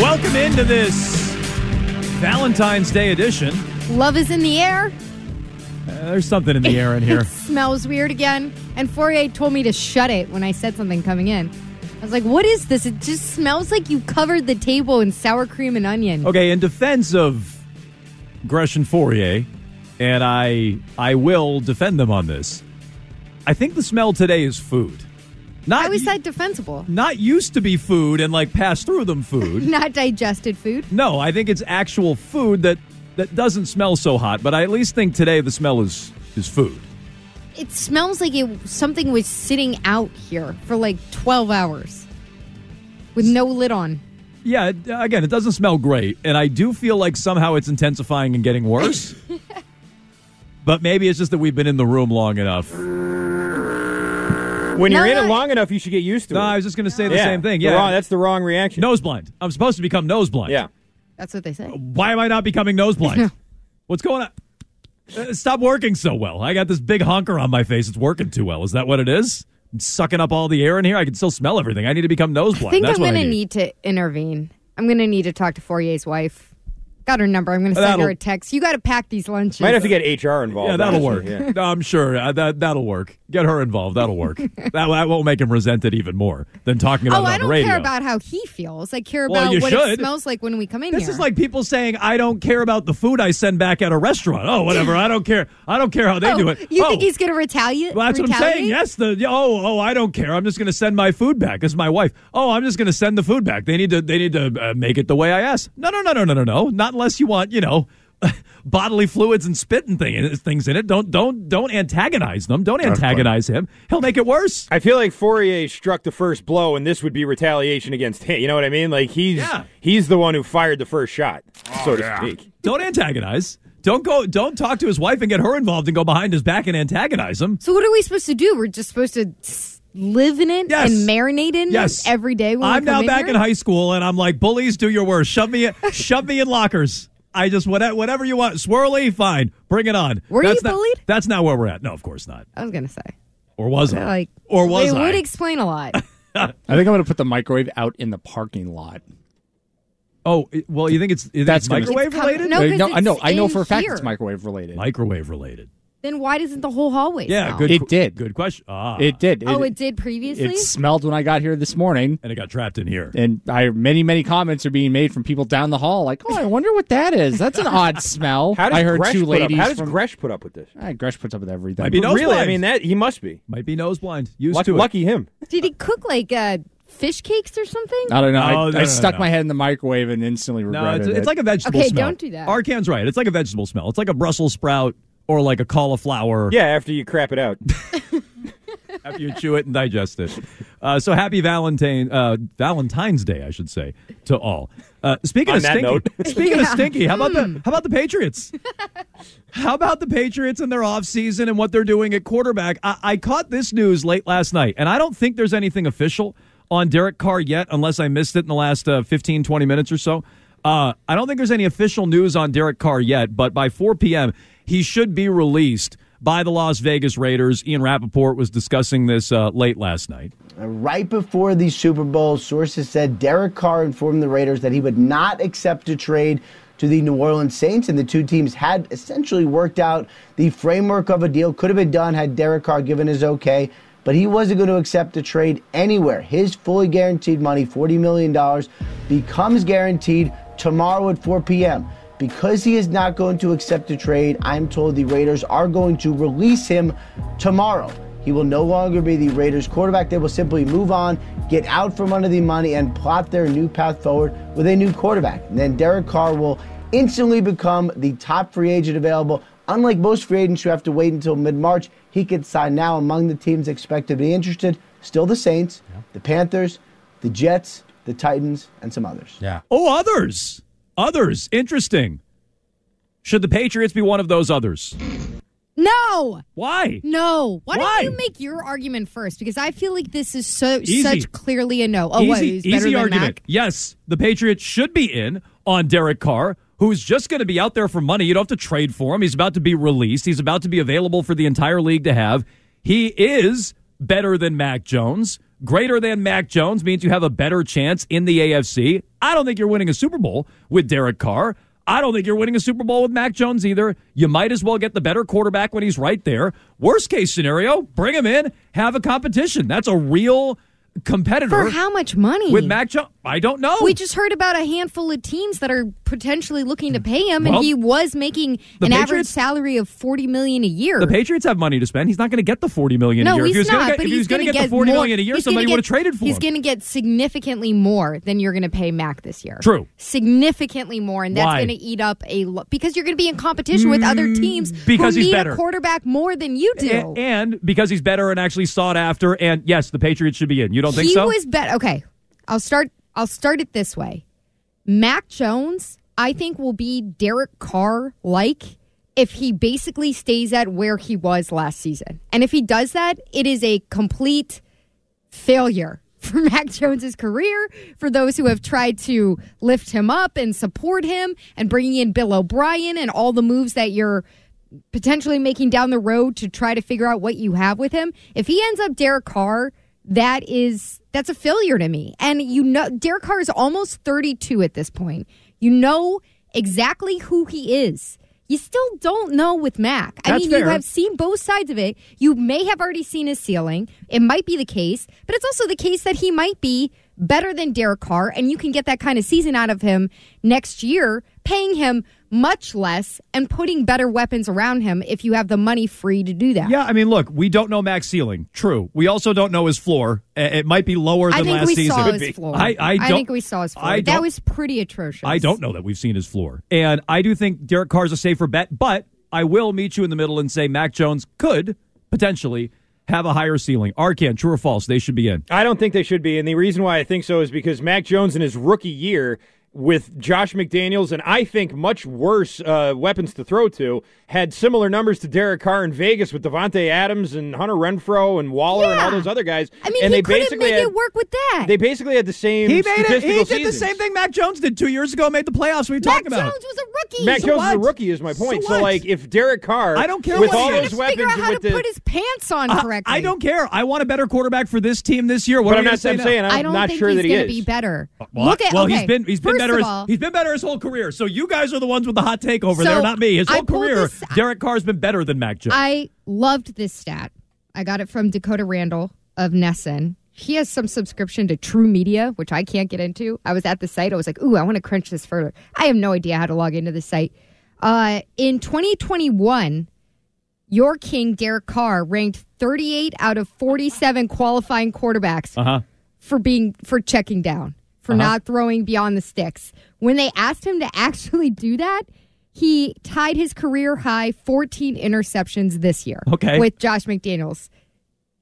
Welcome into this Valentine's Day edition. Love is in the air. Uh, there's something in the air in here. It smells weird again. And Fauria told me to shut it when I said something coming in. I was like, what is this? It just smells like you covered the table in sour cream and onion. Okay, in defense of Gresh and Fauria, and I I will defend them on this. I think the smell today is food. Not How is that defensible? not used to be food and like pass through them food. Not digested food. no, I think it's actual food that that doesn't smell so hot, but I at least think today the smell is is food. It smells like it something was sitting out here for like 12 hours with no lid on. Yeah, it- again, it doesn't smell great, and I do feel like somehow it's intensifying and getting worse. but maybe it's just that we've been in the room long enough. When you're No, in it long enough, you should get used to it. No. I was just going to say the yeah, same thing. the Yeah, wrong- that's the wrong reaction. nose blind. I'm supposed to become nose blind. Yeah. That's what they say. Why am I not becoming nose blind? What's going on? Uh, Stop working so well. I got this big honker on my face. It's working too well. Is that what it is? I'm sucking up all the air in here. I can still smell everything. I need to become nose I think That's I'm going to need. need to intervene. I'm going to need to talk to Fauria's wife. Got her number. I'm going to send That'll- her a text. You got to pack these lunches. Might have to get HR involved. Yeah, that'll work. honestly, yeah. No, I'm sure uh, that that'll work. Get her involved. That'll work. that, that won't make him resent it even more than talking about Oh, it on I the don't radio. care about how he feels. I care Well, about you what should. it smells like when we come in This here. is like people saying, "I don't care about the food I send back at a restaurant." Oh, whatever. I don't care. I don't care how they oh, do it. You oh, think he's going to retaliate? Well, that's what I'm retaliate? saying. Yes, the yeah, oh oh I don't care. I'm just going to send my food back. This is my wife. Oh, I'm just going to send the food back. They need to they need to uh, make it the way I asked. No no no no no no no. Not unless you want you know bodily fluids and spit and thing, things in it. Don't don't don't antagonize them. Don't antagonize him. He'll make it worse. I feel like Fauria struck the first blow, and this would be retaliation against him. You know what I mean? Like he's Yeah. he's the one who fired the first shot, oh, so to speak. Don't antagonize. Don't go. Don't talk to his wife and get her involved and go behind his back and antagonize him. So what are we supposed to do? We're just supposed to s- live in it Yes. and marinate in Yes. it every day. When I'm now back here? in high school, and I'm like, bullies, do your worst. Shove me, shove me in lockers. I just whatever, whatever you want. Swirly, fine. Bring it on. Were that's you not, bullied? That's not where we're at. No, of course not. I was going to say, Or was I? like, or was it I? would explain a lot. I think I'm going to put the microwave out in the parking lot. oh, well, you think it's, you think That's it's gonna- microwave It's com- related? no, 'cause I know. I know for a fact here. it's microwave related. Microwave related. Then why doesn't the whole hallway Yeah, smell? good. It qu- did. Good question. Ah, It did. Oh, it did previously? It smelled when I got here this morning, and it got trapped in here. and I many many comments are being made from people down the hall, like, "Oh, I wonder what that is. That's an odd smell." How does I heard Gresh two put up, ladies. How does from, Gresh put up with this? Ah, Gresh puts up with everything. Might be nose really? I mean, that he must be. Might be nose blind. Used Lucky, to it. lucky him. Did he cook like uh, fish cakes or something? I don't know. No, I, no, no, stuck no. my head in the microwave and instantly No, regretted it's, it. it's like a vegetable Okay, smell. don't do that. Arcand's right. It's like a vegetable smell. It's like a Brussels sprout or like a cauliflower. Yeah, after you crap it out. after you chew it and digest it. Uh, so happy Valentine uh, Valentine's Day, I should say, to all. Uh, speaking On of that stinky, note. speaking of stinky, how about the how about the Patriots? how about the Patriots and their offseason and what they're doing at quarterback? I, I caught this news late last night, and I don't think there's anything official on Derek Carr yet, unless I missed it in the last uh, 15, 20 minutes or so. Uh, I don't think there's any official news on Derek Carr yet, but by 4 p.m., he should be released by the Las Vegas Raiders. Ian Rapoport was discussing this uh, late last night. Right before the Super Bowl, sources said Derek Carr informed the Raiders that he would not accept a trade to the New Orleans Saints, and the two teams had essentially worked out the framework of a deal. Could have been done had Derek Carr given his okay. but he wasn't going to accept a trade anywhere. His fully guaranteed money, $40 million, becomes guaranteed tomorrow at 4 p.m. Because he is not going to accept a trade, I'm told the Raiders are going to release him tomorrow. He will no longer be the Raiders quarterback. They will simply move on, get out from under the money, and plot their new path forward with a new quarterback. And then Derek Carr will instantly become the top free agent available. Unlike most free agents who have to wait until mid March, he could sign now among the teams expected to be interested. Still the Saints, the Panthers, the Jets, the Titans, and some others. Yeah. Oh, others. Others. Interesting. Should the Patriots be one of those others? No, Why? no. Why, Why? don't you make your argument first? Because I feel like this is so Easy. such clearly a no. Oh, easy, better easy argument. Mac? Yes, the Patriots should be in on Derek Carr, who's just going to be out there for money. You don't have to trade for him. He's about to be released. He's about to be available for the entire league to have. He is better than Mac Jones. Greater than Mac Jones means you have a better chance in the AFC. I don't think you're winning a Super Bowl with Derek Carr. I don't think you're winning a Super Bowl with Mac Jones either. You might as well get the better quarterback when he's right there. Worst case scenario, bring him in, have a competition. That's a real competitor For how much money? with Mac Jones. I don't know. We just heard about a handful of teams that are potentially looking to pay him, Well, and he was making an average salary of forty million a year. the Patriots have money to spend. He's not going to get the forty million no, a year. he's if he was not. gonna get, he's going going to get the forty more, million a year, somebody would have traded for He's him. going to get significantly more than you're going to pay Mac this year. True. significantly more, and that's going to eat up a lo- because you're going to be in competition with other teams Mm, because who he's better. a quarterback more than you do. A- and because he's better and actually sought after, and yes, the Patriots should be in. You don't think he so? was better. Okay, I'll start. I'll start it this way. Mac Jones, I think, will be Derek Carr like if he basically stays at where he was last season. And if he does that, it is a complete failure for Mac Jones's career, for those who have tried to lift him up and support him, and bringing in Bill O'Brien and all the moves that you're potentially making down the road to try to figure out what you have with him. If he ends up Derek Carr, that is that's a failure to me. And you know Derek Carr is almost 32 at this point. You know exactly who he is. You still don't know with Mac. I That's mean, you have seen both sides of it. You may have already seen his ceiling. It might be the case, but it's also the case that he might be better than Derek Carr, and you can get that kind of season out of him next year, paying him much less and putting better weapons around him if you have the money free to do that. yeah, I mean, look, we don't know Mac's ceiling. True. We also don't know his floor. It might be lower than I think last we season. saw Could his floor. I, I, don't, think we saw his floor. That was pretty atrocious. I don't know that we've seen his floor. And I do think Derek Carr's a safer bet, but I will meet you in the middle and say Mac Jones could potentially have a higher ceiling. Arcand, true or false? They should be in. I don't think they should be, and the reason why I think so is because Mac Jones in his rookie year with Josh McDaniels and I think much worse uh, weapons to throw to had similar numbers to Derek Carr in Vegas with Davante Adams and Hunter Renfrow and Waller and all those other guys. I mean, and he they couldn't basically make had, it work with that. They basically had the same He made it. statistical He did the same thing Mac Jones did two years ago. Made the playoffs. What are you Mac talking about? Jones was a rookie. Mac So Jones is a rookie, is my point. So So, like, if Derek Carr, I don't care with what all those weapons, figure out how to the, put his pants on Uh, correctly. I don't care. I want a better quarterback for this team this year. What but are I'm we not gonna say I'm saying? I'm don't think sure he's that he gonna is. be better. Look at well, he's been he's been first better. all- he's been better his whole career. So you guys are the ones with the hot take over So, there, not me. His whole career, this- Derek Carr's been better than Mac Jones. I loved this stat. I got it from Dakota Randall of NESN. He has some subscription to TruMedia, which I can't get into. I was at the site. I was like, ooh, I want to crunch this further. I have no idea how to log into the site. Uh, in 2021, your king, Derek Carr, ranked 38 out of 47 qualifying quarterbacks uh huh. for being for checking down, for Uh-huh. not throwing beyond the sticks. When they asked him to actually do that, he tied his career high 14 interceptions this year. Okay. With Josh McDaniels.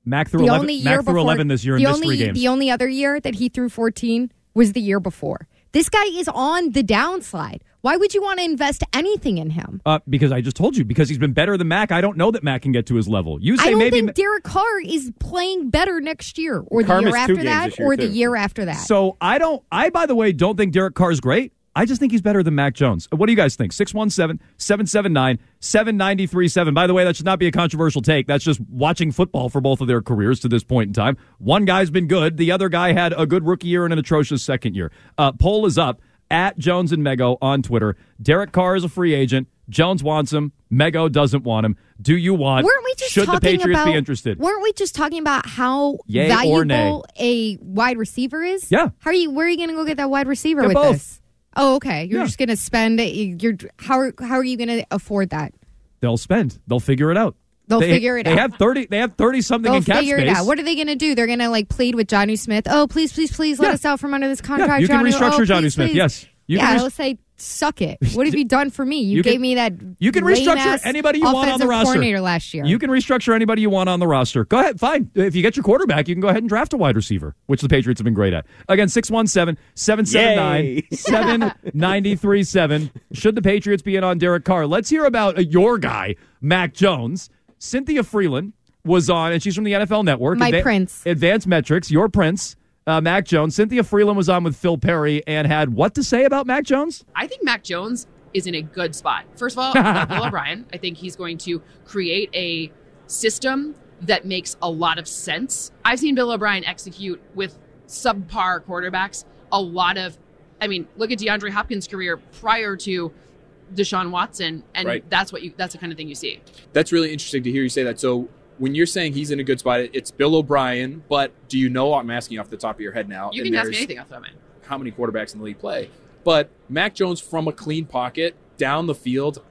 Mac threw The 11. only year Mac threw before 11 this year the missed only three games. the only other year that he threw 14 was the year before. This guy is on the downside. Why would you want to invest anything in him? uh, because I just told you because he's been better than Mac. I don't know that Mac can get to his level. You say I don't maybe. think Derek Carr is playing better next year or the Carr year after that year, or the year after that. So I don't. I by the way don't think Derek Carr is great. I just think he's better than Mac Jones. What do you guys think? 617 779 7937. By the way, that should not be a controversial take. That's just watching football for both of their careers to this point in time. One guy's been good. The other guy had a good rookie year and an atrocious second year. Uh, poll is up. at Jones and Mego on Twitter. Derek Carr is a free agent. Jones wants him. Mego doesn't want him. Do you want? Weren't we just should the Patriots about, be interested? Weren't we just talking about how Yay valuable a wide receiver is? Yeah. How are you? Where are you going to go get that wide receiver with both. this? Oh, okay. You're Yeah. just going to spend. You're how? are- How are you going to afford that? They'll spend. They'll figure it out. They'll They- figure it out. they have thirty. They have thirty something They'll in cap figure space. it out. What are they going to do? They're going to like plead with Johnny Smith. Oh, please, please, please let Yeah. us out from under this yeah, contract. you can Johnny. restructure oh, Johnny please, Smith. please. Yes, you yeah, can. res- I'll say, suck it. What have you done for me? You, You can- gave me that. you can restructure anybody you want on the roster. Coordinator last year. You can restructure anybody you want on the roster. Go ahead, fine. If you get your quarterback, you can go ahead and draft a wide receiver, which the Patriots have been great at. Again, 617-779-7937. Should the Patriots be in on Derek Carr? Let's hear about uh, your guy, Mac Jones. Cynthia Frelund was on, and she's from the NFL Network. My prince. Advanced Metrics, your prince, uh, Mac Jones. Cynthia Frelund was on with Phil Perry and had what to say about Mac Jones? I think Mac Jones is in a good spot. First of all, Bill O'Brien. I think he's going to create a system that makes a lot of sense. I've seen Bill O'Brien execute with subpar quarterbacks a lot of I mean, look at DeAndre Hopkins' career prior to Deshaun Watson, and Right. that's what you that's the kind of thing you see. That's really interesting to hear you say that. So when you're saying he's in a good spot, it's Bill O'Brien. But do you know? I'm asking you off the top of your head now. You can ask me anything off the top of my head. How many quarterbacks in the league play? But Mac Jones from a clean pocket down the field.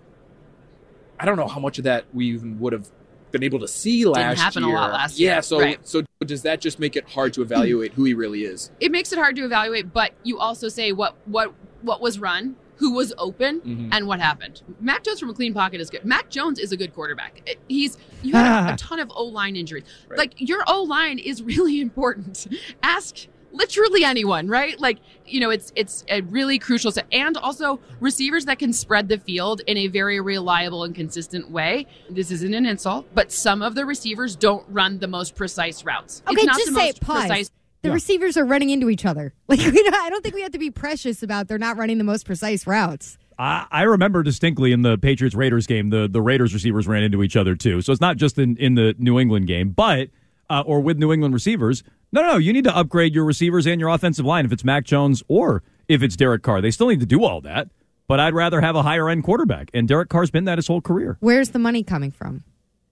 I don't know how much of that we even would have been able to see last year. Didn't happen a year. lot last yeah, so Right. so does that just make it hard to evaluate who he really is? It makes it hard to evaluate, but you also say what what what was run, who was open, Mhm. and what happened. Mac Jones from a clean pocket is good. Mac Jones is a good quarterback. He's you had a, a ton of O line injuries. Right. Like your O line is really important. Ask literally anyone, right? Like you know, it's it's a really crucial set, and also receivers that can spread the field in a very reliable and consistent way. This isn't an insult, but some of the receivers don't run the most precise routes. Okay, it's not just the say most pause. precise The Yeah. receivers are running into each other. Like we don't, I don't think we have to be precious about they're not running the most precise routes. I, I remember distinctly in the Patriots Raiders game, the, the Raiders receivers ran into each other too. So it's not just in, in the New England game, but uh, or with New England receivers. No, no, no. You need to upgrade your receivers and your offensive line if it's Mac Jones or if it's Derek Carr. They still need to do all that, but I'd rather have a higher end quarterback. And Derek Carr's been that his whole career. Where's the money coming from?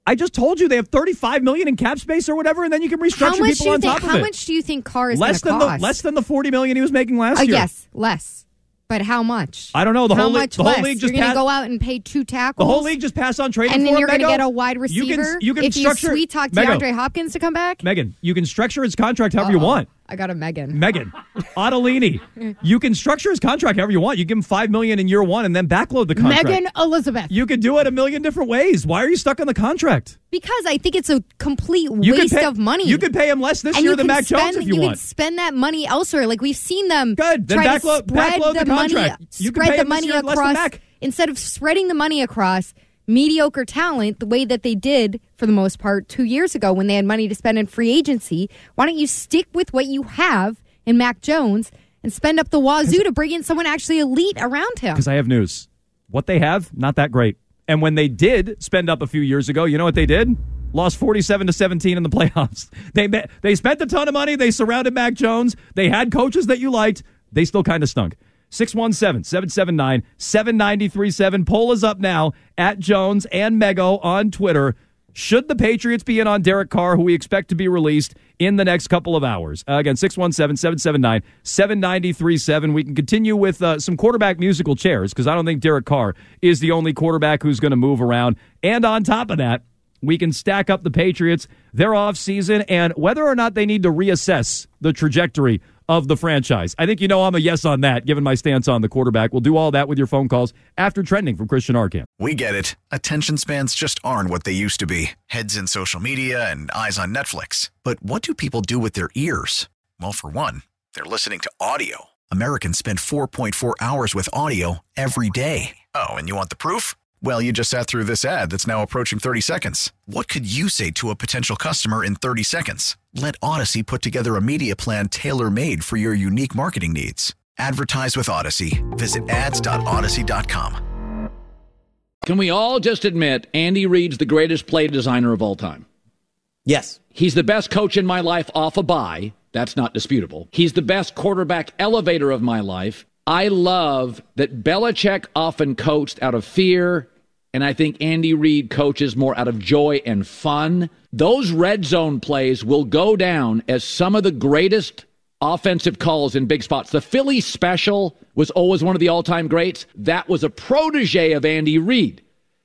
I just told you they have 35 million in cap space or whatever, and then you can restructure How people on think? top of How it. much do you think Carr is less than cost? the less than the 40 million he was making last Uh, year. yes, less. But how much? I don't know. The how whole league- the whole league just you're going to go out and pay two tackles. The whole league just passed on trading and then you're going to get a wide receiver. You can, you can if structure you sweet talk DeAndre Hopkins to come back. Meghan, you can structure his contract however you Uh-oh. want. I got a Meghan. Meghan, Ottolini, you can structure his contract however you want. You give him five million in year one and then backload the contract. Meghan Elizabeth. you could do it a million different ways. Why are you stuck on the contract? because I think it's a complete You could waste pay- of money. You could pay him less this and year than can Mac spend, Jones if you, can want. spend that money elsewhere. Like we've seen them Good. Then try backload- to spread backload the money, contract. You can spread pay the him this money year less than across Mac. instead of spreading the money across mediocre talent the way that they did for the most part two years ago when they had money to spend in free agency. Why don't you stick with what you have in Mac Jones and spend up the wazoo to bring in someone actually elite around him? Because I have news. What they have, not that great. And when they did spend up a few years ago, you know what they did? Lost 47 to 17 in the playoffs. They ma- they spent a ton of money. They surrounded Mac Jones. They had coaches that you liked. They still kind of stunk. 617 779 7937. Poll is up now at Jones and Mego on Twitter. Should the Patriots be in on Derek Carr, who we expect to be released in the next couple of hours? Uh, again, 617 779 7937. We can continue with uh, some quarterback musical chairs because I don't think Derek Carr is the only quarterback who's going to move around. And on top of that, we can stack up the Patriots, their offseason, and whether or not they need to reassess the trajectory of the franchise. I think you know I'm a yes on that, given my stance on the quarterback. We'll do all that with your phone calls after trending from Christian Arcand. We get it. Attention spans just aren't what they used to be heads in social media and eyes on Netflix. But what do people do with their ears? Well, for one, they're listening to audio. Americans spend 4.4 hours with audio every day. Oh, and you want the proof? Well, you just sat through this ad that's now approaching 30 seconds. What could you say to a potential customer in 30 seconds? Let Odyssey put together a media plan tailor made for your unique marketing needs. Advertise with Odyssey. Visit ads.odyssey.com. Can we all just admit Andy Reid's the greatest play designer of all time? Yes. He's the best coach in my life off a bye. That's not disputable. He's the best quarterback elevator of my life. I love that Belichick often coached out of fear, and I think Andy Reid coaches more out of joy and fun. Those red zone plays will go down as some of the greatest offensive calls in big spots. The Philly special was always one of the all time greats. That was a protege of Andy Reid.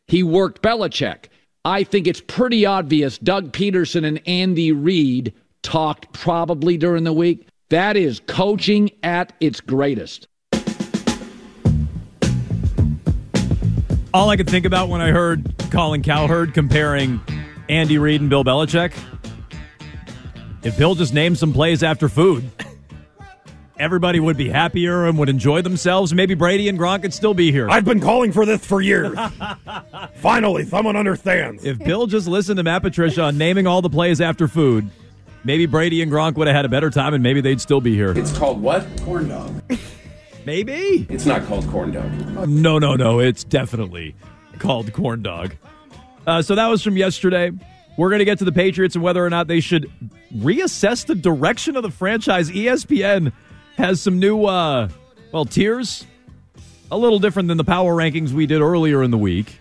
He worked Belichick. I think it's pretty obvious Doug Pederson and Andy Reid talked probably during the week. That is coaching at its greatest. All I could think about when I heard Colin Cowherd comparing Andy Reid and Bill Belichick, if Bill just named some plays after food, everybody would be happier and would enjoy themselves. Maybe Brady and Gronk could still be here. I've been calling for this for years. Finally, someone understands. If Bill just listened to Matt Patricia on naming all the plays after food, maybe Brady and Gronk would have had a better time and maybe they'd still be here. It's called what? Corn dog. Maybe. It's not called corn dog. No, no, no. It's definitely called corn dog. Uh, so that was from yesterday. We're going to get to the Patriots and whether or not they should reassess the direction of the franchise. ESPN has some new, uh, well, tiers. A little different than the power rankings we did earlier in the week.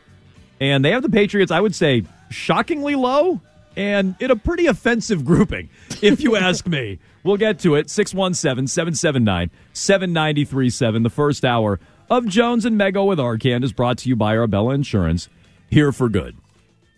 And they have the Patriots, I would say, shockingly low and in a pretty offensive grouping, if you ask me. We'll get to it. 617 779 7937. The first hour of Jones and Mego with Arcand is brought to you by Arbella Insurance, here for good.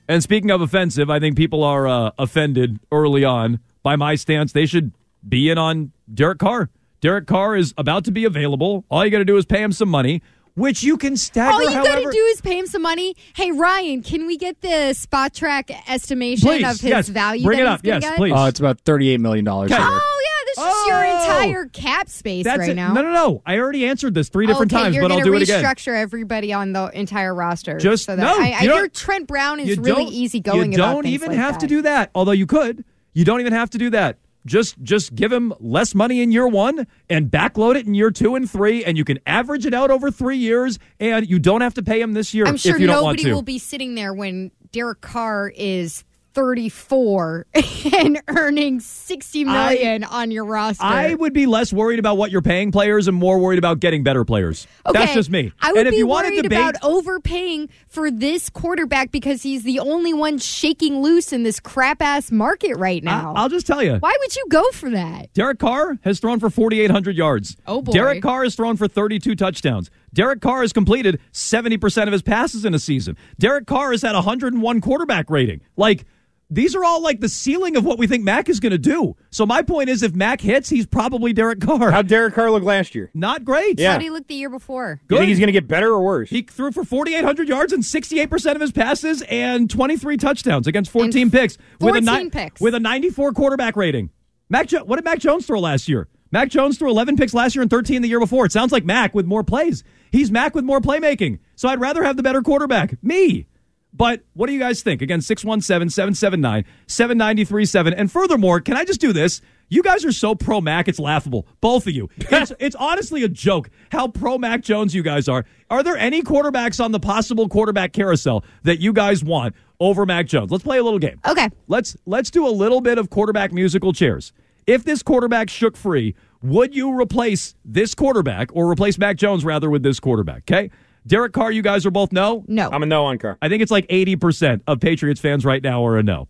And speaking of offensive, I think people are uh, offended early on by my stance. They should be in on Derek Carr. Derek Carr is about to be available. All you got to do is pay him some money, which you can stagger. All you however, got to do is pay him some money. Hey, Ryan, can we get the spot track estimation Please, of his yes, value bring that it he's up. gonna Yes, get? please. Uh, it's about $38 million. Okay. Oh, yeah, this is your Oh. entire cap space That's right it. now. No, no, no. I already answered this three different okay, times, you're but I'll gonna do it again. restructure everybody on the entire roster. Just- so that no, I, I hear Trent Brown is really don't- easygoing. You don't things even like have that. to do that, although you could. You don't even have to do that. Just just give him less money in year one and backload it in year two and three, and you can average it out over three years, and you don't have to pay him this year I'm sure if you don't want nobody will be sitting there when Derek Carr is 34 and earning 60 million on your roster. I would be less worried about what you're paying players and more worried about getting better players. Okay. That's just me. I would and if be you want to worried debate, about overpaying for this quarterback because he's the only one shaking loose in this crap ass market right now. I- I'll just tell you. Why would you go for that? Derek Carr has thrown for 4,800 yards. Oh, boy. Derek Carr has thrown for 32 touchdowns. Derek Carr has completed 70% of his passes in a season. Derek Carr has had 101 quarterback rating. Like, these are all like the ceiling of what we think Mac is going to do. So my point is, if Mac hits, he's probably Derek Carr. How'd Derek Carr look last year? Not great. Yeah. How did he look the year before? Do you think he's going to get better or worse? He threw for 4,800 yards and 68% of his passes and 23 touchdowns against 14 And picks. with a ni- picks. With a 94 quarterback rating. Mac, jo- what did Mac Jones throw last year? Mac Jones threw 11 picks last year and 13 the year before. It sounds like Mac with more plays. He's Mac with more playmaking. So I'd rather have the better quarterback. Me. But what do you guys think? Again, 617 779 7937. And furthermore, can I just do this? You guys are so pro Mac, it's laughable. Both of you. It's, it's honestly a joke how pro Mac Jones you guys are. Are there any quarterbacks on the possible quarterback carousel that you guys want over Mac Jones? Let's play a little game. Okay. Let's let's do a little bit of quarterback musical chairs. If this quarterback shook free, would you replace this quarterback or replace Mac Jones rather with this quarterback? Okay. Derek Carr, you guys are both no? No. I'm a no on Carr. I think it's like 80% of Patriots fans right now are a no.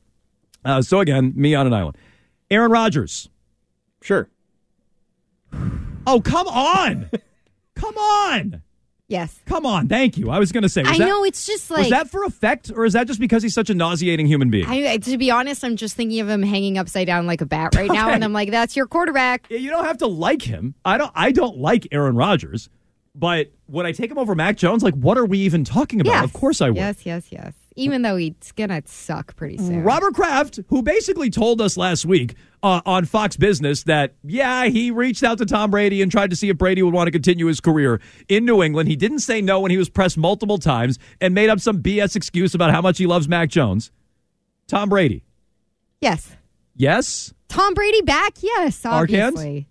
Uh, so again, me on an island. Aaron Rodgers. Sure. Oh, come on. come on. Yes. Come on. Thank you. I was going to say. was I that- know it's just like. was that for effect or is that just because he's such a nauseating human being? I, to be honest, I'm just thinking of him hanging upside down like a bat right now, and I'm like, "That's your quarterback." You don't have to like him. I don't. I don't like Aaron Rodgers, but would I take him over Mac Jones? Like, what are we even talking about? Yes. Of course I would. Yes, yes, yes. Even though he's gonna suck pretty soon. Robert Kraft, who basically told us last week uh, on Fox Business that, yeah, he reached out to Tom Brady and tried to see if Brady would want to continue his career in New England. He didn't say no when he was pressed multiple times and made up some BS excuse about how much he loves Mac Jones. Tom Brady, Yes. yes? Tom Brady back? Yes, Arcand? obviously.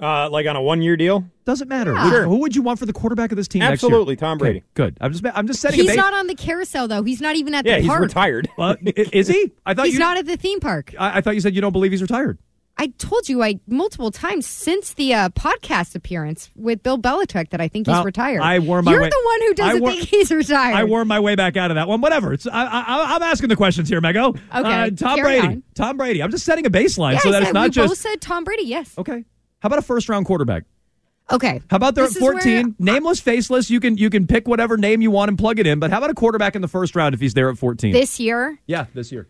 Uh, like on a one year deal? Doesn't matter. Yeah. Who- Sure. Who would you want for the quarterback of this team next year? Absolutely, Tom Brady. Okay, good. I'm just, I'm just setting a He's base. not on the carousel though. He's not even at Yeah, the he's park. retired. Uh, i- is he? I thought He's you. not at the theme park. I, I thought you said you don't believe he's retired. I told you I multiple times since the uh, podcast appearance with Bill Belichick that I think he's Well, retired. I wore my You're way- the one who doesn't wore- think he's retired. I wormed my way back out of that one. Whatever. It's, I, I, I'm asking the questions here, Mego. Okay, Uh, Tom Brady. on. Tom Brady. I'm just setting a baseline yeah, so that said- it's not we just. both said Tom Brady. Yes. Okay. How about a first round quarterback? Okay. How about they're This at 14? Nameless, faceless. You can you can pick whatever name you want and plug it in. But how about a quarterback in the first round if he's there at 14? This year, yeah, this year.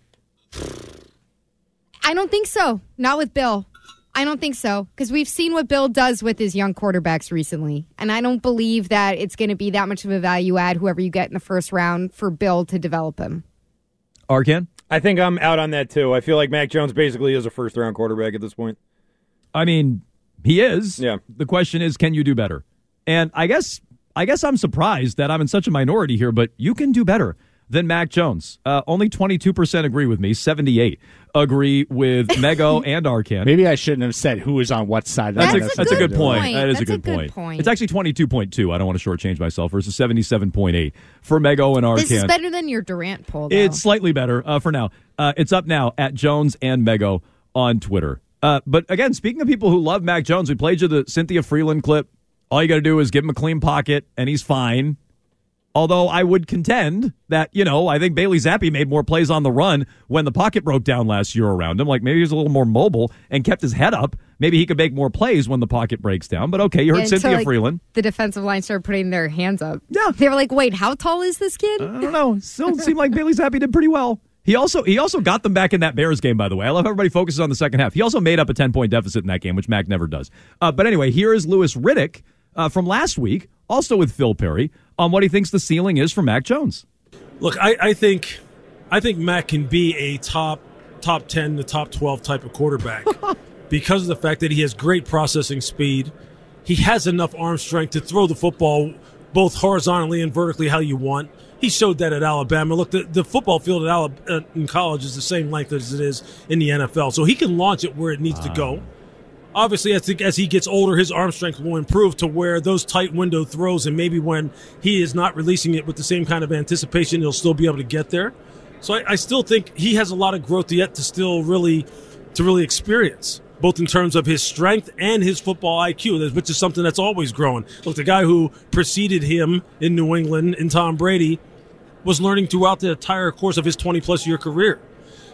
I don't think so. Not with Bill. I don't think so because we've seen what Bill does with his young quarterbacks recently, and I don't believe that it's going to be that much of a value add whoever you get in the first round for Bill to develop him. Arcand? I think I'm out on that too. I feel like Mac Jones basically is a first round quarterback at this point. I mean, he is. Yeah. The question is, can you do better? And I guess I guess I'm surprised that I'm in such a minority here, but you can do better than Mac Jones. Uh, only 22% agree with me. 78 agree with Mego and Arcand. Maybe I shouldn't have said who is on what side. of That's, the a, fence. that's a good point. point. That is That's a good, a good point. point. It's actually 22.2. I don't want to shortchange myself versus 77.8 for Mego and Arcand. This is better than your Durant poll. Though. It's slightly better uh, for now. Uh, it's up now at Jones and Mego on Twitter. Uh, but again, speaking of people who love Mac Jones, we played you the Cynthia Frelund clip. All you got to do is give him a clean pocket, and he's fine. Although I would contend that, you know, I think Bailey Zappe made more plays on the run when the pocket broke down last year around him. Like maybe he was a little more mobile and kept his head up. Maybe he could make more plays when the pocket breaks down. But okay, you heard until, Cynthia like, Frelund. The defensive line started putting their hands up. Yeah. They were like, wait, how tall is this kid? I don't know. Still seemed like Bailey Zappe did pretty well. He also he also got them back in that Bears game, by the way. I love how everybody focuses on the second half. He also made up a ten point deficit in that game, which Mac never does. Uh, but anyway, here is Louis Riddick uh, from last week, also with Phil Perry, on what he thinks the ceiling is for Mac Jones. Look, I, I think I think Mac can be a top top ten to top twelve type of quarterback because of the fact that he has great processing speed. He has enough arm strength to throw the football both horizontally and vertically how you want. He showed that at Alabama. Look, the, the football field at Alabama, uh, in college is the same length as it is in the NFL, so he can launch it where it needs to go. Ah. Obviously, as, as he gets older, his arm strength will improve to where those tight window throws, and maybe when he is not releasing it with the same kind of anticipation, he'll still be able to get there. So I, I still think he has a lot of growth yet to still really to really experience, both in terms of his strength and his football IQ, which is something that's always growing. Look, the guy who preceded him in New England, in Tom Brady, was learning throughout the entire course of his 20 plus year career.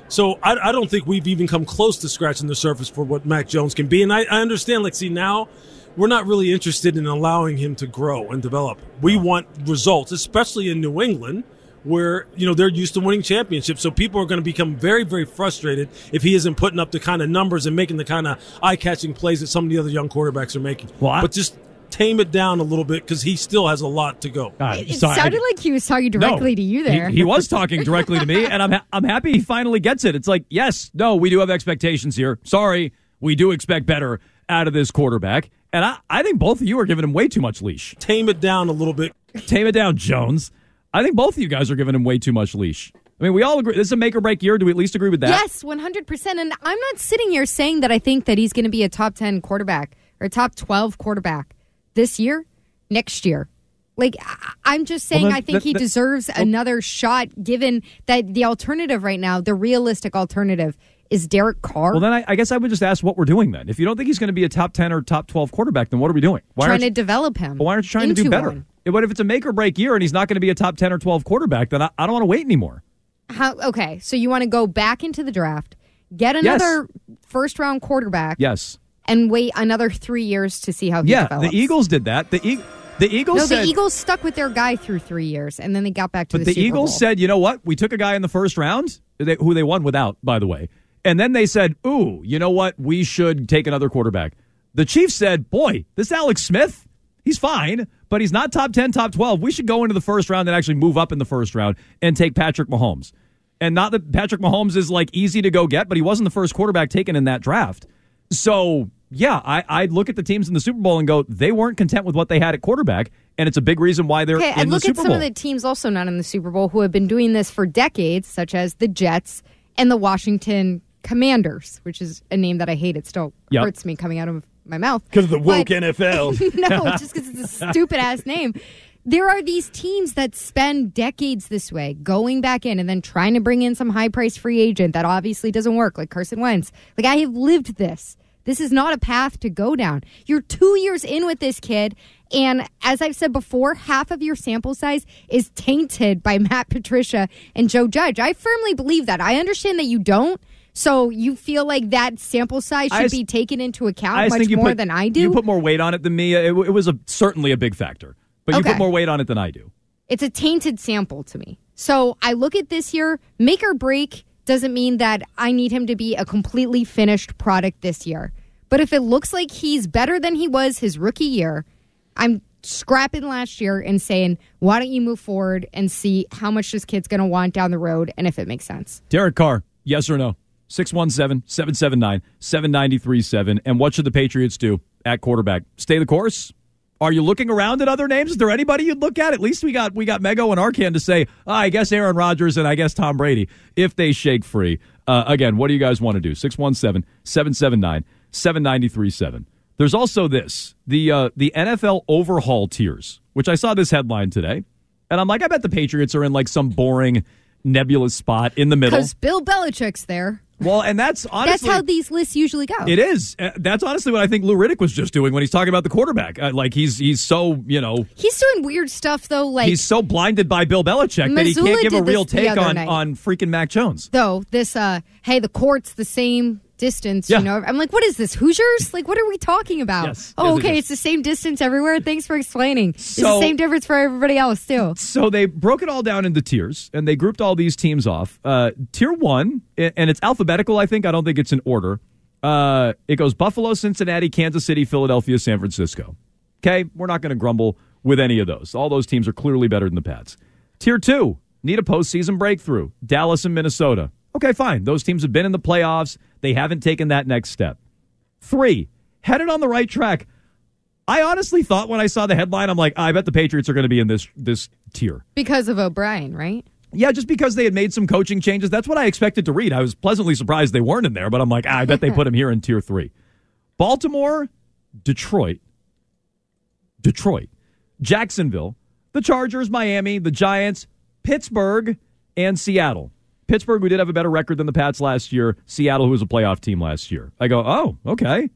So I, I don't think we've even come close to scratching the surface for what Mac Jones can be. And I, I understand, like, see, now we're not really interested in allowing him to grow and develop. We want results, especially in New England, where, you know, they're used to winning championships. So people are going to become very, very frustrated if he isn't putting up the kind of numbers and making the kind of eye catching plays that some of the other young quarterbacks are making. Well, I- but just tame it down a little bit because he still has a lot to go. It sounded like he was talking directly to you there. He, he was talking directly to me, and I'm ha- I'm happy he finally gets it. It's like, yes, no, we do have expectations here. Sorry, we do expect better out of this quarterback, and I, I think both of you are giving him way too much leash. Tame it down a little bit. Tame it down, Jones. I think both of you guys are giving him way too much leash. I mean, we all agree this is a make or break year. Do we at least agree with that? Yes, 100%. And I'm not sitting here saying that I think that he's going to be a top 10 quarterback or top 12 quarterback this year, next year. Like, I'm just saying then I think that- he that- deserves another shot given that the alternative right now, the realistic alternative, is Derek Carr. Well, then I, I guess I would just ask what we're doing then. If you don't think he's going to be a top 10 or top 12 quarterback, then what are we doing? Why trying aren't to you, develop him. why aren't you trying to do better? one. But if it's a make or break year and he's not going to be a top 10 or 12 quarterback, then I, I don't want to wait anymore. How, okay, so you want to go back into the draft, get Yes. another first round quarterback, Yes. and wait another three years to see how he Yeah, develops. the Eagles did that. The, e- the Eagles no, said, the Eagles stuck with their guy through three years, and then they got back to But the, the, Eagles Bowl. said, you know what? We took a guy in the first round, they, who they won without, by the way. And then they said, ooh, you know what? We should take another quarterback. The Chiefs said, boy, this Alex Smith, he's fine, but he's not top 10, top 12. We should go into the first round and actually move up in the first round and take Patrick Mahomes. And not that Patrick Mahomes is like easy to go get, but he wasn't the first quarterback taken in that draft. So, yeah, I, I'd look at the teams in the Super Bowl and go, they weren't content with what they had at quarterback. And it's a big reason why they're Okay, in and the look at some Bowl. of the teams also not in the Super Bowl who have been doing this for decades, such as the Jets and the Washington Commanders, which is a name that I hate. It still Yep. hurts me coming out of my mouth Because of the woke But- NFL. no, just because it's a stupid ass name. there are these teams that spend decades this way, going back in and then trying to bring in some high price free agent that obviously doesn't work, like Carson Wentz. Like I have lived this. This is not a path to go down. You're two years in with this kid, and as I've said before, half of your sample size is tainted by Matt Patricia and Joe Judge. I firmly believe that. I understand that you don't. So you feel like that sample size should s- be taken into account much think you more put- than I do. You put more weight on it than me. It, it was a, certainly a big factor, but you Okay. put more weight on it than I do. It's a tainted sample to me. So I look at this year, make or break doesn't mean that I need him to be a completely finished product this year. But if it looks like he's better than he was his rookie year, I'm scrapping last year and saying, why don't you move forward and see how much this kid's going to want down the road and if it makes sense. Derek Carr, yes or no? 617 779 7937. And what should the Patriots do at quarterback? Stay the course? Are you looking around at other names? Is there anybody you'd look at? At least we got we got Mego and Arcand to say, "Ah, I guess Aaron Rodgers and I guess Tom Brady if they shake free. Uh, again, what do you guys want to do? 617 779 7937. There's also this the uh, the NFL overhaul tiers, which I saw this headline today. And I'm like, I bet the Patriots are in like some boring, nebulous spot in the middle. Because Bill Belichick's there. Well, and that's honestly That's how these lists usually go. it is. Uh, that's honestly what I think Lou Riddick was just doing when he's talking about the quarterback. Uh, like he's he's so you know He's doing weird stuff, though, like. he's so blinded by Bill Belichick that he can't give a real take on night. on freaking Mac Jones. though this uh hey the court's the same distance Yeah. you know i'm like what is this hoosiers like what are we talking about Yes. oh Yes, okay is. it's the same distance everywhere thanks for explaining it's the same difference for everybody else too So they broke it all down into tiers and they grouped all these teams off. Uh, tier one, and it's alphabetical. I think I don't think it's in order. Uh, it goes Buffalo, Cincinnati, Kansas City, Philadelphia, San Francisco. Okay, we're not going to grumble with any of those. All those teams are clearly better than the Pats. Tier two, need a postseason breakthrough. Dallas and Minnesota. Okay, fine. Those teams have been in the playoffs. They haven't taken that next step. Three, headed on the right track. I honestly thought when I saw the headline, I'm like, I bet the Patriots are going to be in this this tier. because of o'brien right Yeah, just because they had made some coaching changes. That's what I expected to read. I was pleasantly surprised they weren't in there, but I'm like, ah, I bet they put him here in tier three. Baltimore, Detroit, Detroit, Jacksonville, the Chargers, Miami, the Giants, Pittsburgh, and Seattle. Pittsburgh, we did have a better record than the Pats last year. Seattle, who was a playoff team last year. I go, oh, okay.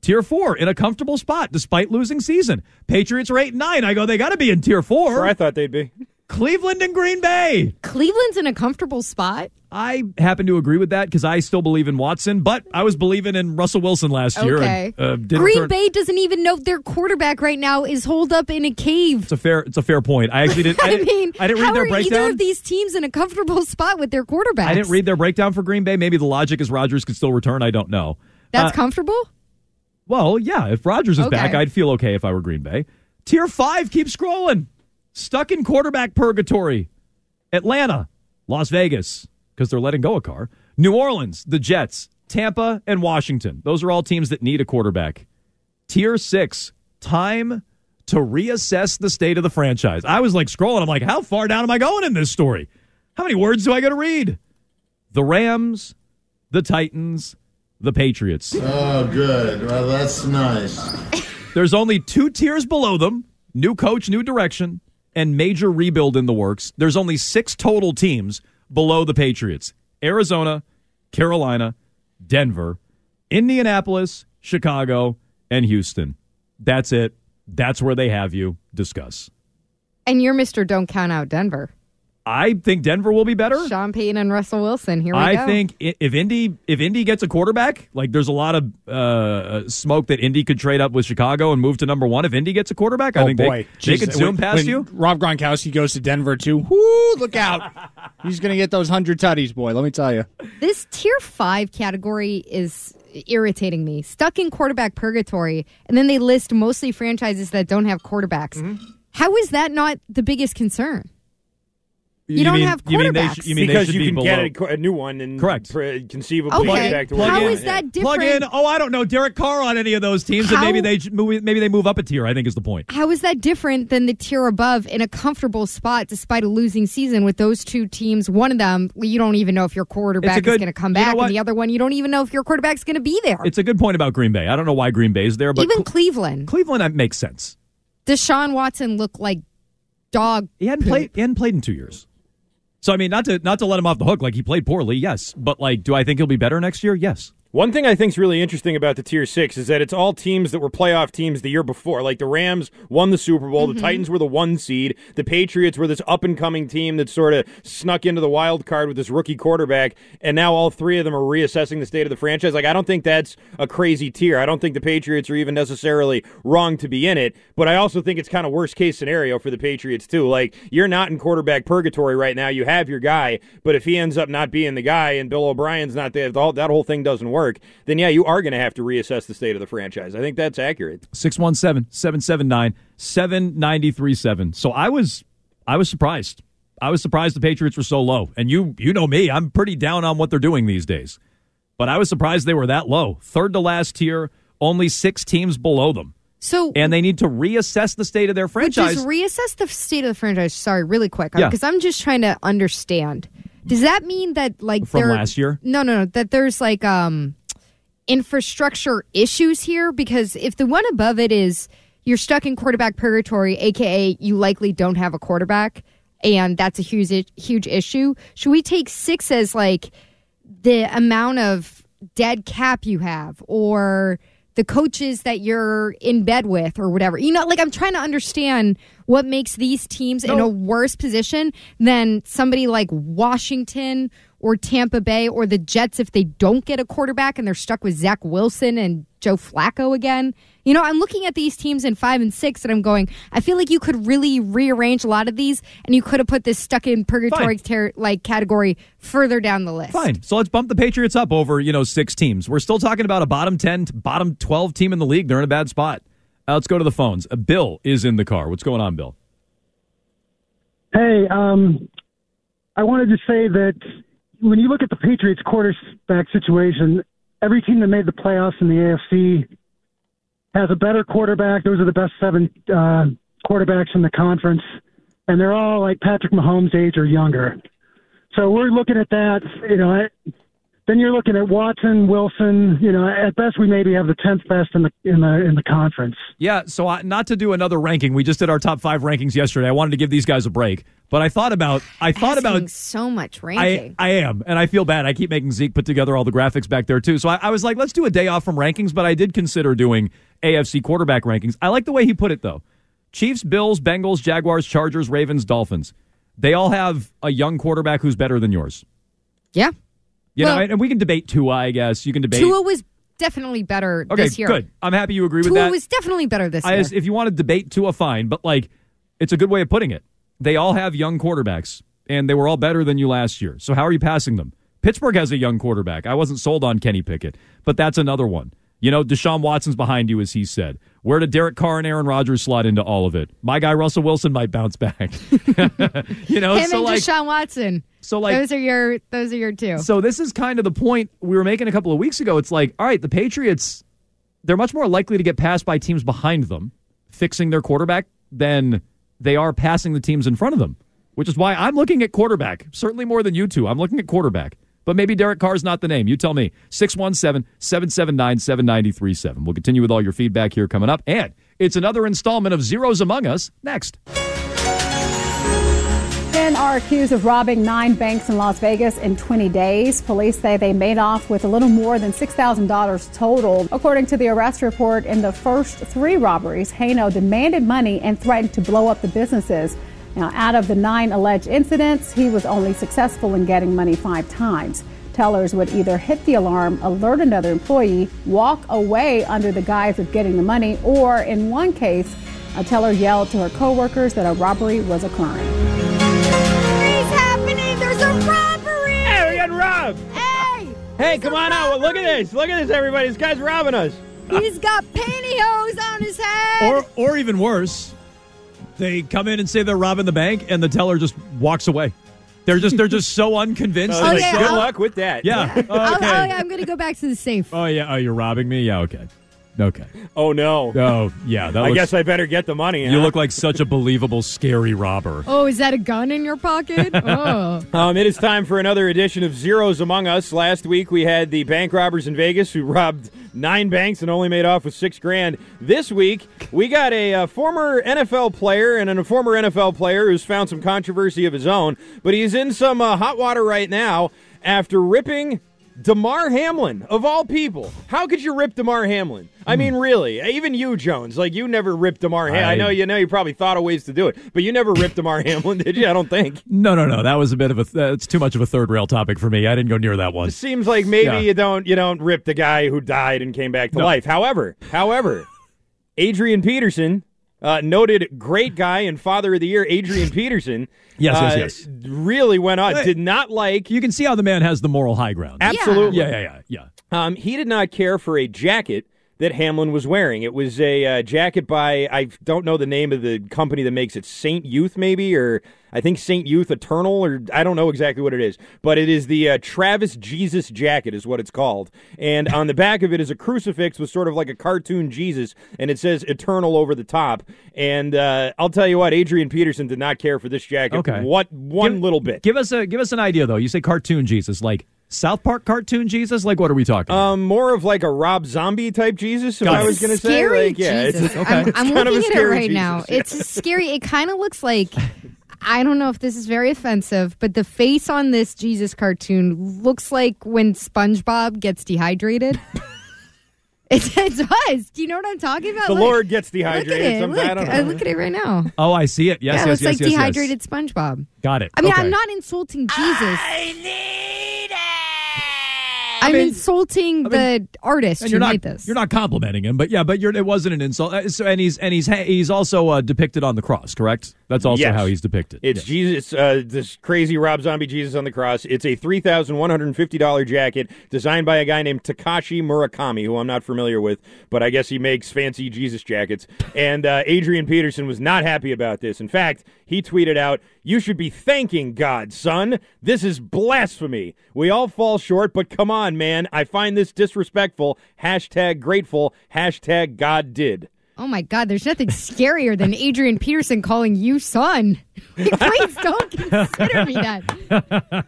Tier four in a comfortable spot despite losing season. Patriots are eight and nine. I go, they got to be in tier four. Where I thought they'd be. Cleveland and Green Bay. cleveland's in a comfortable spot I happen to agree with that because I still believe in Watson, but I was believing in Russell Wilson last year. okay And, uh, green turn- bay doesn't even know their quarterback right now is holed up in a cave It's a fair. It's a fair point. I actually didn't. I, I mean, I didn't how read their are either breakdown. of these teams in a comfortable spot with their quarterbacks? I didn't read their breakdown for Green Bay. Maybe the logic is Rodgers could still return. I don't know. That's Uh, comfortable. Well, yeah. If Rodgers is Okay. back, I'd feel okay if I were Green Bay. Tier five, keep scrolling. Stuck in quarterback purgatory. Atlanta, Las Vegas, because they're letting go a car. New Orleans, the Jets, Tampa, and Washington. Those are all teams that need a quarterback. Tier six, time to reassess the state of the franchise. I was like scrolling. I'm like, how far down am I going in this story? How many words do I got to read? The Rams, the Titans, the Patriots. Oh, good. Well, that's nice. There's only two tiers below them new coach, new direction, and major rebuild in the works. There's only six total teams below the Patriots Arizona, Carolina, Denver, Indianapolis, Chicago, and Houston. That's it. That's where they have you. Discuss. And you're Mr. Don't Count Out Denver. I think Denver will be better. Sean Payton and Russell Wilson. Here we I go. I think if Indy if Indy gets a quarterback, like there's a lot of uh, smoke that Indy could trade up with Chicago and move to number one. If Indy gets a quarterback, I oh think boy, they, they could zoom when- past when you. Rob Gronkowski goes to Denver too. Whoo! Look out! He's gonna get those hundred tutties, boy. Let me tell you. This tier five category is irritating me. Stuck in quarterback purgatory, and then they list mostly franchises that don't have quarterbacks. Mm-hmm. How is that not the biggest concern? You, don't mean- have you mean they quarterbacks. you mean they because should you be can get a, a new one and Correct. pre- conceivably Okay. get back to How where you is want. that Plug in. Oh, I don't know. Derek Carr on any of those teams, and maybe they move, maybe they move up a tier. I think is the point. How is that different than the tier above in a comfortable spot despite a losing season with those two teams? One of them, you don't even know if your quarterback is going to come you know back, and the other one, you don't even know if your quarterback's going to be there. It's a good point about Green Bay. I don't know why Green Bay is there, but even Cle- Cleveland. Cleveland that makes sense. Does Sean Watson look like dog. He hadn't played. He hadn't played in two years. So I mean, not to not to let him off the hook. Like he played poorly, yes. But like, do I think he'll be better next year? Yes. One thing I think is really interesting about the Tier 6 is that it's all teams that were playoff teams the year before. Like the Rams won the Super Bowl, Mm-hmm. the Titans were the one seed, the Patriots were this up and coming team that sort of snuck into the wild card with this rookie quarterback, and now all three of them are reassessing the state of the franchise. Like I don't think that's a crazy tier. I don't think the Patriots are even necessarily wrong to be in it, but I also think it's kind of worst case scenario for the Patriots too. Like you're not in quarterback purgatory right now. You have your guy, but if he ends up not being the guy and Bill O'Brien's not there, that whole thing doesn't work, then yeah, you are going to have to reassess the state of the franchise. I think that's accurate. 617-779-7937. So I was I was surprised. I was surprised the Patriots were so low. And you you know me, I'm pretty down on what they're doing these days. But I was surprised they were that low. Third to last tier, only 6 teams below them. So And they need to reassess the state of their franchise. just reassess the state of the franchise. Sorry, really quick, Yeah. because I'm just trying to understand. Does that mean that like From there- last year? No, no, no. That there's like um infrastructure issues here because if the one above it is you're stuck in quarterback purgatory, aka you likely don't have a quarterback, and that's a huge huge issue. Should we take six as like the amount of dead cap you have or the coaches that you're in bed with or whatever. You know, like I'm trying to understand what makes these teams in a worse position than somebody like Washington or Tampa Bay or the Jets if they don't get a quarterback and they're stuck with Zach Wilson and Joe Flacco again. You know, I'm looking at these teams in five and six and I'm going, I feel like you could really rearrange a lot of these and you could have put this stuck in purgatory ter- like category further down the list. Fine. So let's bump the Patriots up over, you know, six teams. We're still talking about a bottom 10, to bottom 12 team in the league. They're in a bad spot. Uh, let's go to the phones. Uh, Bill is in the car. What's going on, Bill? Hey, um, I wanted to say that when you look at the Patriots quarterback situation, every team that made the playoffs in the AFC has a better quarterback. Those are the best seven uh, quarterbacks in the conference, and they're all like Patrick Mahomes' age or younger. So we're looking at that. You know, then you're looking at Watson, Wilson. You know, at best we maybe have the tenth best in the in the in the conference. Yeah, so I, not to do another ranking. We just did our top five rankings yesterday. I wanted to give these guys a break, but I thought about I thought Asking about so much I, ranking. I am, and I feel bad. I keep making Zeke put together all the graphics back there too. So I, I was like, let's do a day off from rankings, but I did consider doing AFC quarterback rankings. I like the way he put it though. Chiefs, Bills, Bengals, Jaguars, Chargers, Ravens, Dolphins. They all have a young quarterback who's better than yours. yeah. You Well- know, and we can debate Tua, I guess. You can debate. Tua was definitely better okay, this year. good. I'm happy you agree with that. Tua was definitely better this I year. if you want to debate Tua, fine, but like, it's a good way of putting it. They all have young quarterbacks, and they were all better than you last year. So how are you passing them? Pittsburgh has a young quarterback. I wasn't sold on Kenny Pickett, but that's another one. You know, Deshaun Watson's behind you, as he said. Where did Derek Carr and Aaron Rodgers slot into all of it? My guy Russell Wilson might bounce back. you know, Him so and like, Deshaun Watson. So like, those are your those are your two. so this is kind of the point we were making a couple of weeks ago. It's like, all right, the Patriots, they're much more likely to get passed by teams behind them, fixing their quarterback, than they are passing the teams in front of them. Which is why I'm looking at quarterback, certainly more than you two. I'm looking at quarterback. But maybe Derek Carr's not the name. You tell me. 617 779 7937. We'll continue with all your feedback here coming up. And it's another installment of Zeros Among Us next. Are accused of robbing nine banks in Las Vegas in 20 days. Police say they made off with a little more than $6,000 total. According to the arrest report, in the first three robberies, Hano demanded money and threatened to blow up the businesses. Now, out of the nine alleged incidents, he was only successful in getting money five times. Tellers would either hit the alarm, alert another employee, walk away under the guise of getting the money, or in one case, a teller yelled to her coworkers that a robbery was occurring. Hey. Hey, come on out. Look at this. Look at this, everybody. This guy's robbing us. He's got pantyhose on his head. Or, or even worse, they come in and say they're robbing the bank, and the teller just walks away. They're just they're just so unconvinced. Uh, They're good so- luck with that. Yeah. I'll- Okay. I'll- I'm going to go back to the safe. Oh yeah. Oh, you're robbing me. Yeah. Okay. Okay. Oh no. Oh yeah. That I looks- guess I better get the money. You look like such a believable, scary robber. Oh, is that a gun in your pocket? Oh. Um, it is time for another edition of Zeros Among Us. Last week we had the bank robbers in Vegas who robbed nine banks and only made off with six grand. This week we got a, uh former NFL player and a former NFL player who's found some controversy of his own, but he's in some uh, hot water right now after ripping Damar Hamlin of all people. How could you rip Damar Hamlin? I hmm. mean, really, even you, Jones, like you never ripped Damar. Hamlin. I I- know you know you probably thought of ways to do it, but you never ripped Damar Hamlin, did you? I don't think. No, no, no. That was a bit of a. That's too much of a third rail topic for me. I didn't go near that one. It seems like maybe Yeah. you don't you don't rip the guy who died and came back to No. life. However, however, Adrian Peterson, uh, noted great guy and father of the year, Adrian Peterson. Yes, yes, uh, yes. Really went on. Did not like. You can see how the man has the moral high ground. Absolutely. Yeah, yeah, yeah, yeah. Um, he did not care for a jacket that Hamlin was wearing. It was a uh, jacket by I don't know the name of the company that makes it, Saint Youth maybe, or I think Saint Youth Eternal, or I don't know exactly what it is, but it is the uh, Travis Jesus jacket is what it's called. And on the back of it is a crucifix with sort of like a cartoon Jesus, and it says Eternal over the top. And uh, I'll tell you what, Adrian Peterson did not care for this jacket. Okay. What one little bit. Give us a give us an idea though. You say cartoon Jesus, like South Park cartoon Jesus. Like what are we talking? Um, more of like a Rob Zombie type Jesus. If Got I it. was going to say, Scary like, yeah, Jesus. it's, Okay. I'm, it's I'm kind looking at it right Jesus. now. It's scary. It kind of looks like. I don't know if this is very offensive, but the face on this Jesus cartoon looks like when SpongeBob gets dehydrated. it, it does. Do you know what I'm talking about? The Look- Lord gets dehydrated. Look at dehydrated. it. sometimes. I Look, don't I look at it right now. oh, I see it. Yes, yeah, yes, it looks yes, like yes, yes. dehydrated SpongeBob. Got it. I mean, Okay. I'm not insulting Jesus. I'm insulting the artist And who you're not made this. you're not complimenting him, but yeah, but you're, it wasn't an insult. Uh, so, and he's and he's he's also uh, depicted on the cross, correct? That's also Yes. how he's depicted. It's Jesus, uh, this crazy Rob Zombie Jesus on the cross. It's a three thousand one hundred and fifty dollar jacket designed by a guy named Takashi Murakami, who I'm not familiar with, but I guess he makes fancy Jesus jackets. And uh, Adrian Peterson was not happy about this. In fact, he tweeted out, "You should be thanking God, son. This is blasphemy. We all fall short, but come on, man. I find this disrespectful. Hashtag grateful. Hashtag God did." Oh my God, there's nothing scarier than Adrian Peterson calling you son. Please don't consider me that.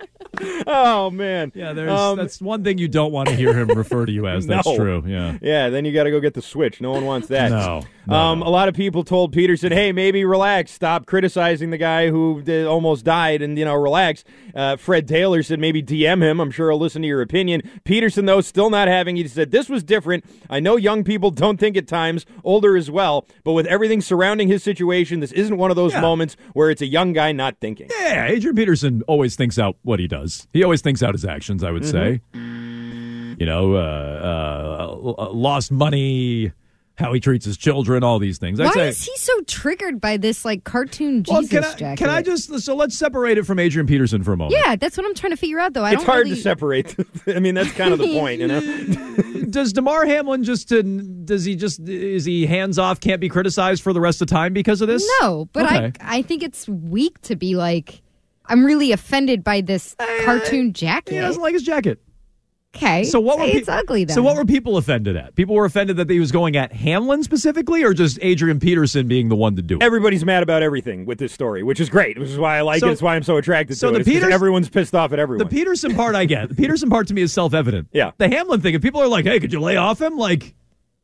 Oh man, yeah, there's Um, that's one thing you don't want to hear him refer to you as. That's No. true. Yeah. Yeah, then you got to go get the switch. No one wants that. No, no, um, A lot of people told Peterson, "Hey, maybe relax. Stop criticizing the guy who did, almost died, and you know, relax." Uh, Fred Taylor said, "Maybe DM him. I'm sure he'll listen to your opinion." Peterson, though, still not having. He said, "This was different. I know young people don't think at times, older as well, but with everything surrounding his situation, this isn't one of those Yeah. moments where it's a young guy not thinking." Yeah, Adrian Peterson always thinks out what he does. He always thinks out his actions, I would say. You know, uh, uh, lost money, how he treats his children, all these things. I'd Why say, is he so triggered by this like cartoon well, Jesus can I, jacket? can I just so let's separate it from Adrian Peterson for a moment. Yeah, that's what I'm trying to figure out though. I it's don't hard really... to separate. I mean, that's kind of the point, you know. Does Damar Hamlin just uh, does he just is he hands off? Can't be criticized for the rest of time because of this? No, but Okay. I I think it's weak to be like I'm really offended by this uh, cartoon jacket. He doesn't like his jacket. Okay, So what were say pe- it's ugly then. So what were people offended at? People were offended that he was going at Hamlin specifically, or just Adrian Peterson being the one to do it. Everybody's mad about everything with this story, which is great. Which is why I like So- it. It's why I'm so attracted so to the it. It's 'cause Peters- everyone's pissed off at everyone. The Peterson part I get. The Peterson part to me is self evident. Yeah. The Hamlin thing, if people are like, hey, could you lay off him? Like,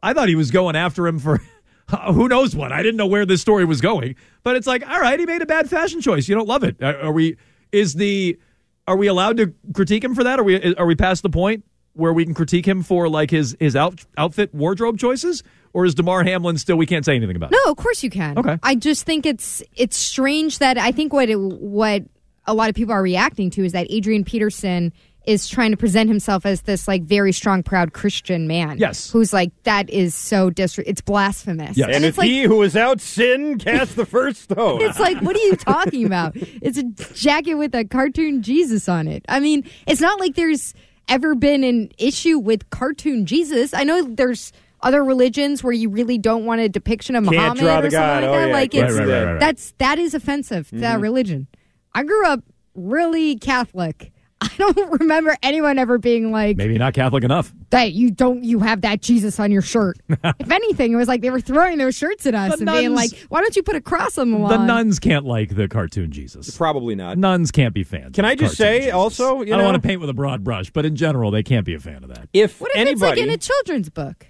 I thought he was going after him for who knows what. I didn't know where this story was going. But it's like, all right, he made a bad fashion choice. You don't love it. Are, are we, is the, are we allowed to critique him for that? Are we, are we past the point where we can critique him for like his, his out, outfit wardrobe choices? Or is Damar Hamlin still, we can't say anything about it? No, of course you can. Okay. I just think it's it's strange that I think what it, what a lot of people are reacting to is that Adrian Peterson is trying to present himself as this like very strong, proud Christian man. Yes. who's like that is so dis. It's blasphemous. And, and if it's like he who is out sin cast the first stone. it's like what are you talking about? It's a jacket with a cartoon Jesus on it. I mean, it's not like there's ever been an issue with cartoon Jesus. I know there's other religions where you really don't want a depiction of Can't Muhammad draw or something God. like Oh, that. yeah, like right, it's right, right, right. that's that is offensive to that Mhm. religion. I grew up really Catholic. don't remember anyone ever being like, Maybe not Catholic enough. that you don't you have that Jesus on your shirt?" if anything, it was like they were throwing those shirts at us The and being like, "Why don't you put a cross on the The nuns can't like the cartoon Jesus. Probably not. Nuns can't be fans. Can of I just say Jesus. also, you I don't know, want to paint with a broad brush, but in general, they can't be a fan of that. if What if anybody, it's like in a children's book?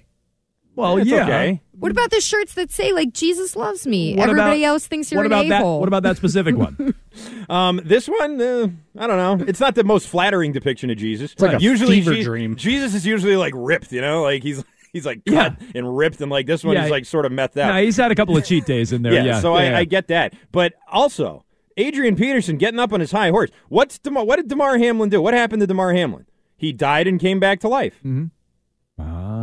Well, It's yeah. okay. What about the shirts that say like Jesus loves me? What Everybody about- else thinks you're what an about that? a-hole. What about that specific one? Um, this one, uh, I don't know. It's not the most flattering depiction of Jesus. It's like a usually fever Je- dream. Jesus is usually like ripped, you know, like he's he's like cut and ripped, and like this one Yeah. is like sort of methed out. no, he's had a couple of cheat days in there. Yeah, so yeah. I, I get that, but also Adrian Peterson getting up on his high horse. What's Damar, what did Damar Hamlin do? What happened to Damar Hamlin? He died and came back to life. Mm-hmm. Ah.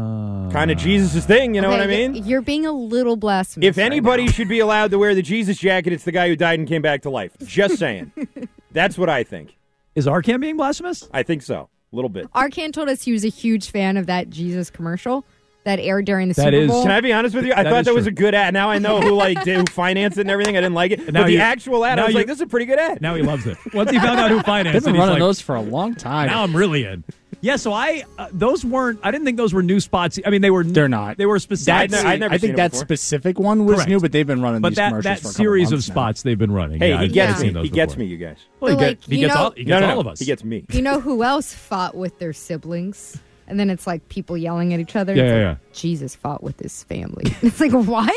Kind of Jesus' thing, you know what I mean? You're being a little blasphemous. If right anybody now. should be allowed to wear the Jesus jacket, it's the guy who died and came back to life. Just saying. That's what I think. Is Arcand being blasphemous? I think so. A little bit. Arcand told us he was a huge fan of that Jesus commercial that aired during the That Super is- Bowl. Can I be honest with you? I That thought is that was true. a good ad. Now I know who like did, who financed it and everything. I didn't like it, Now but the you- actual ad, I was you- like, "This is a pretty good ad." Now he loves it. Once he found out who financed They've it, been he's running like, those for a long time. now I'm really in. Yeah, so I uh, those weren't. I didn't think those were new spots. I mean, they were. They're not. They were specific. I'd I'd never I think that before. specific one was Correct. new, but they've been running but these that commercials that for a series of now. spots they've been running. Hey, yeah, he I've- gets I've me. those He gets before. me, you guys. Well, he, But, get- like, he gets know- all. He gets no, all of us. He gets me. You know who else fought with their siblings? And then it's like people yelling at each other. Yeah, It's yeah, like, yeah. Jesus fought with his family. It's like what?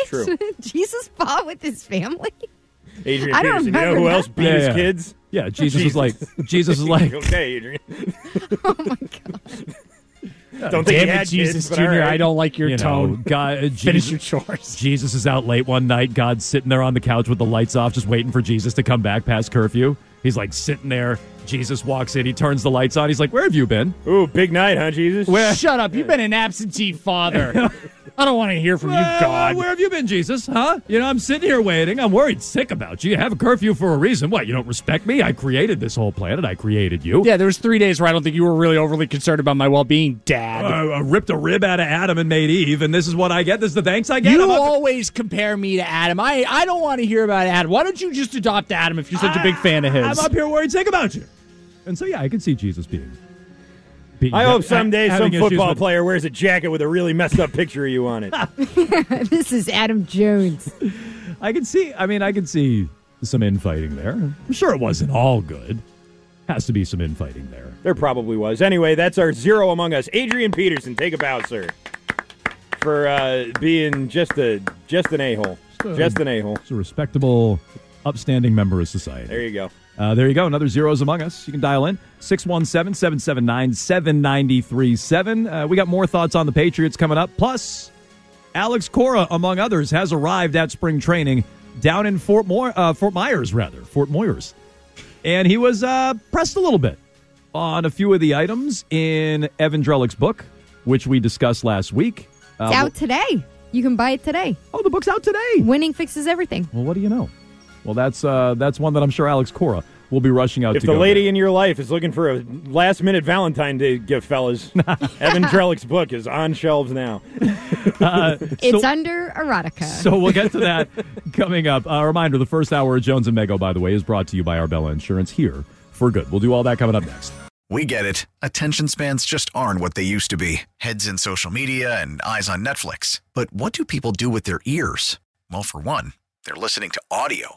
Jesus fought with his family. Adrian I don't Peterson. You know who else beat Yeah, his yeah. kids? Yeah, Jesus, was like. Jesus was like. okay, Adrian. Oh my god. Don't think he Damn had it, Jesus kids, Jr. all right. I don't like your you know, tone. God, uh, Finish your chores. Jesus is out late one night. God's sitting there on the couch with the lights off, just waiting for Jesus to come back past curfew. He's like sitting there. Jesus walks in. He turns the lights on. He's like, "Where have you been?" Ooh, big night, huh, Jesus? Shut up. You've been an absentee father. I don't want to hear from you, God. Where have you been, Jesus? Huh? You know, I'm sitting here waiting. I'm worried sick about you. You have a curfew for a reason. What? You don't respect me? I created this whole planet. I created you. Yeah, there was three days where I don't think you were really overly concerned about my well-being, Dad. Uh, I ripped a rib out of Adam and made Eve, and this is what I get. This is the thanks I get. you I'm always compare me to Adam. I, I don't want to hear about Adam. Why don't you just adopt Adam if you're such a big fan of his? I'm up here worried sick about you. And so, yeah, I can see Jesus being. Being I hope ha- someday some football with- player wears a jacket with a really messed up picture of you on it. this is Adam Jones. I can see. I mean, I can see some infighting there. I'm sure it wasn't all good. Has to be some infighting there. There probably was. Anyway, that's our zero among us. Adrian Peterson, take a bow, sir, for uh, being just a just an a hole, just an a hole. It's a respectable, upstanding member of society. There you go. Uh, there you go. Another zeros among us. You can dial in 617 779 7937. Uh, We got more thoughts on the Patriots coming up. Plus, Alex Cora, among others, has arrived at spring training down in Fort Moy- uh, Fort Myers, rather, Fort Moyers. And he was uh, pressed a little bit on a few of the items in Evan Drellich's book, which we discussed last week. Uh, It's out today. You can buy it today. Oh, the book's out today. Winning fixes everything. Well, what do you know? Well, that's uh, that's one that I'm sure Alex Cora will be rushing out If to the go lady get. in your life is looking for a last minute Valentine Day gift, fellas, Evan Drellich's book is on shelves now. Uh, It's under erotica. So we'll get to that coming up. A reminder the first hour of Jones and Mego, by the way, is brought to you by Arbella Insurance here for good. We'll do all that coming up next. We get it. Attention spans just aren't what they used to be heads in social media and eyes on Netflix. But what do people do with their ears? Well, for one, they're listening to audio.